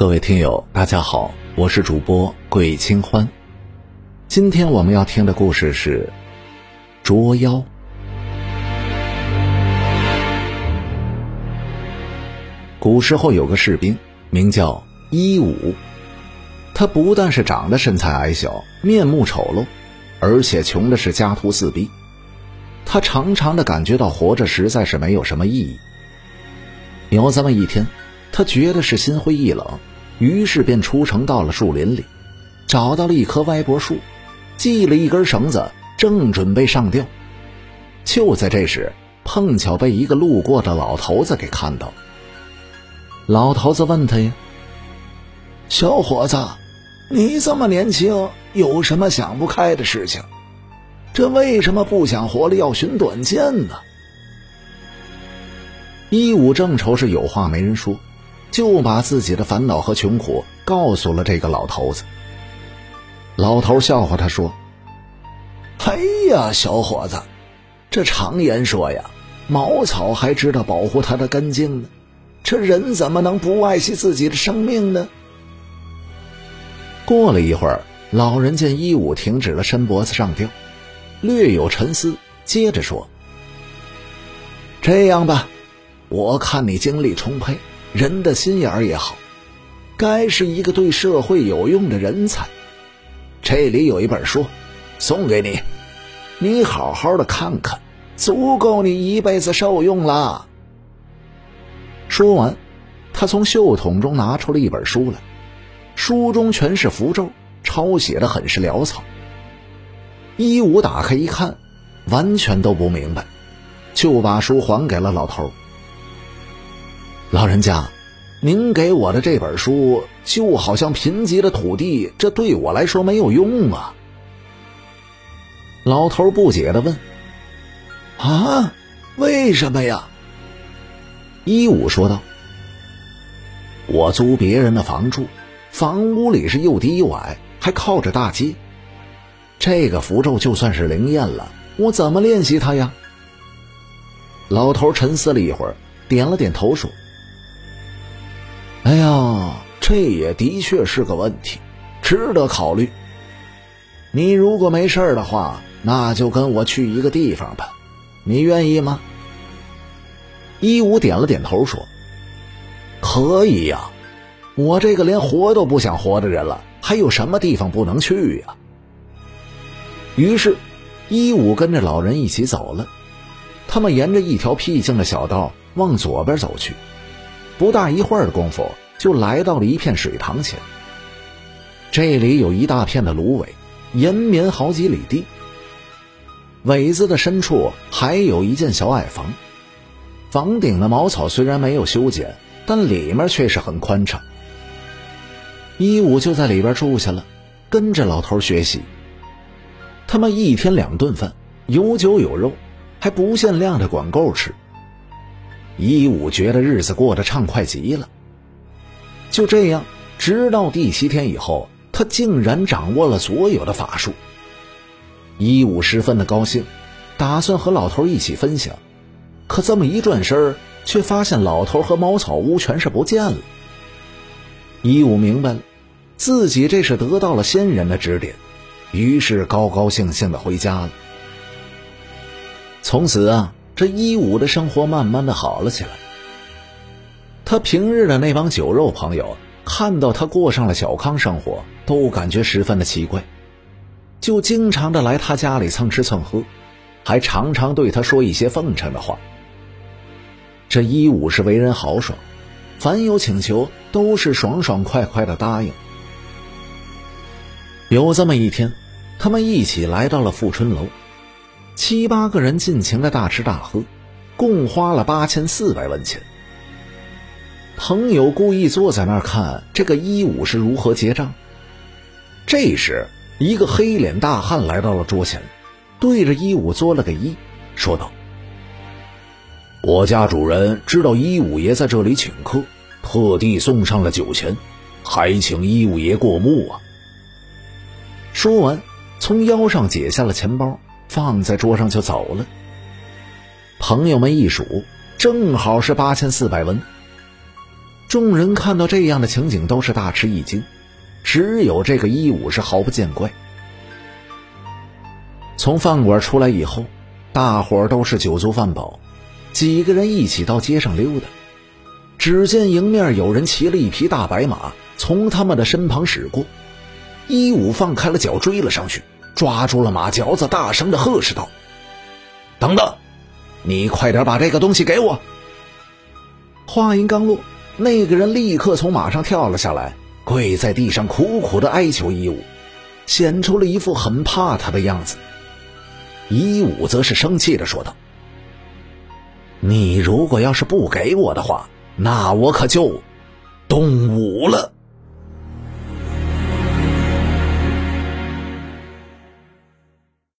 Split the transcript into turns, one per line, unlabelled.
各位听友，大家好，我是主播桂清欢。今天我们要听的故事是捉妖。古时候有个士兵，名叫一武，他不但是长得身材矮小、面目丑陋，而且穷的是家徒四壁。他常常的感觉到活着实在是没有什么意义。有这么一天，他觉得是心灰意冷，于是便出城到了树林里，找到了一棵歪脖树，系了一根绳子，正准备上吊。就在这时，碰巧被一个路过的老头子给看到。老头子问他呀：“
小伙子，你这么年轻，有什么想不开的事情？这为什么不想活了，要寻短见呢？”
一武正愁是有话没人说，就把自己的烦恼和穷苦告诉了这个老头子。老头笑话他说：“
哎呀，小伙子，这常言说呀，茅草还知道保护它的根茎呢，这人怎么能不爱惜自己的生命呢？”
过了一会儿，老人见一武停止了伸脖子上吊，略有沉思，接着说：“
这样吧。”我看你精力充沛，人的心眼儿也好，该是一个对社会有用的人才。这里有一本书，送给你，你好好的看看，足够你一辈子受用了。
说完，他从袖筒中拿出了一本书来，书中全是符咒，抄写的很是潦草。一武打开一看，完全都不明白，就把书还给了老头。老人家，您给我的这本书就好像贫瘠的土地，这对我来说没有用啊！老头不解的问：“
啊，为什么呀？”
一五说道：“我租别人的房住，房屋里是又低又矮，还靠着大街。这个符咒就算是灵验了，我怎么练习它呀？”老头沉思了一会儿，点了点头说。
这也的确是个问题，值得考虑。你如果没事的话，那就跟我去一个地方吧，你愿意吗？
一武点了点头说：“
可以呀，我这个连活都不想活的人了，还有什么地方不能去呀？”
于是，一武跟着老人一起走了。他们沿着一条僻静的小道往左边走去。不大一会儿的功夫，就来到了一片水塘前。这里有一大片的芦苇，延绵好几里地。苇子的深处还有一间小矮房，房顶的茅草虽然没有修剪，但里面却是很宽敞。一武就在里边住下了，跟着老头学习。他们一天两顿饭，有酒有肉，还不限量的管够吃。一武觉得日子过得畅快极了。就这样，直到第七天以后，他竟然掌握了所有的法术。一武十分的高兴，打算和老头一起分享。可这么一转身，却发现老头和茅草屋全是不见了。一武明白了，自己这是得到了仙人的指点，于是高高兴兴的回家了。从此啊。这一武的生活慢慢的好了起来。他平日的那帮酒肉朋友看到他过上了小康生活，都感觉十分的奇怪，就经常的来他家里蹭吃蹭喝，还常常对他说一些奉承的话。这一武是为人豪爽，凡有请求都是爽爽快快的答应。有这么一天，他们一起来到了富春楼。七八个人尽情的大吃大喝，共花了八千四百文钱。朋友故意坐在那儿看这个一五是如何结账。这时，一个黑脸大汉来到了桌前，对着一五作了个揖，说道：“我家主人知道一五爷在这里请客，特地送上了酒钱，还请一五爷过目啊。”说完，从腰上解下了钱包。放在桌上就走了。朋友们一数，正好是八千四百文。众人看到这样的情景，都是大吃一惊，只有这个一武是毫不见怪。从饭馆出来以后，大伙儿都是酒足饭饱，几个人一起到街上溜达。只见迎面有人骑了一匹大白马，从他们的身旁驶过。一武放开了脚追了上去，抓住了马嚼子，大声的呵斥道：“等等，你快点把这个东西给我！”话音刚落，那个人立刻从马上跳了下来，跪在地上苦苦的哀求一武，显出了一副很怕他的样子。一武则是生气的说道：“你如果要是不给我的话，”那我可就动武了。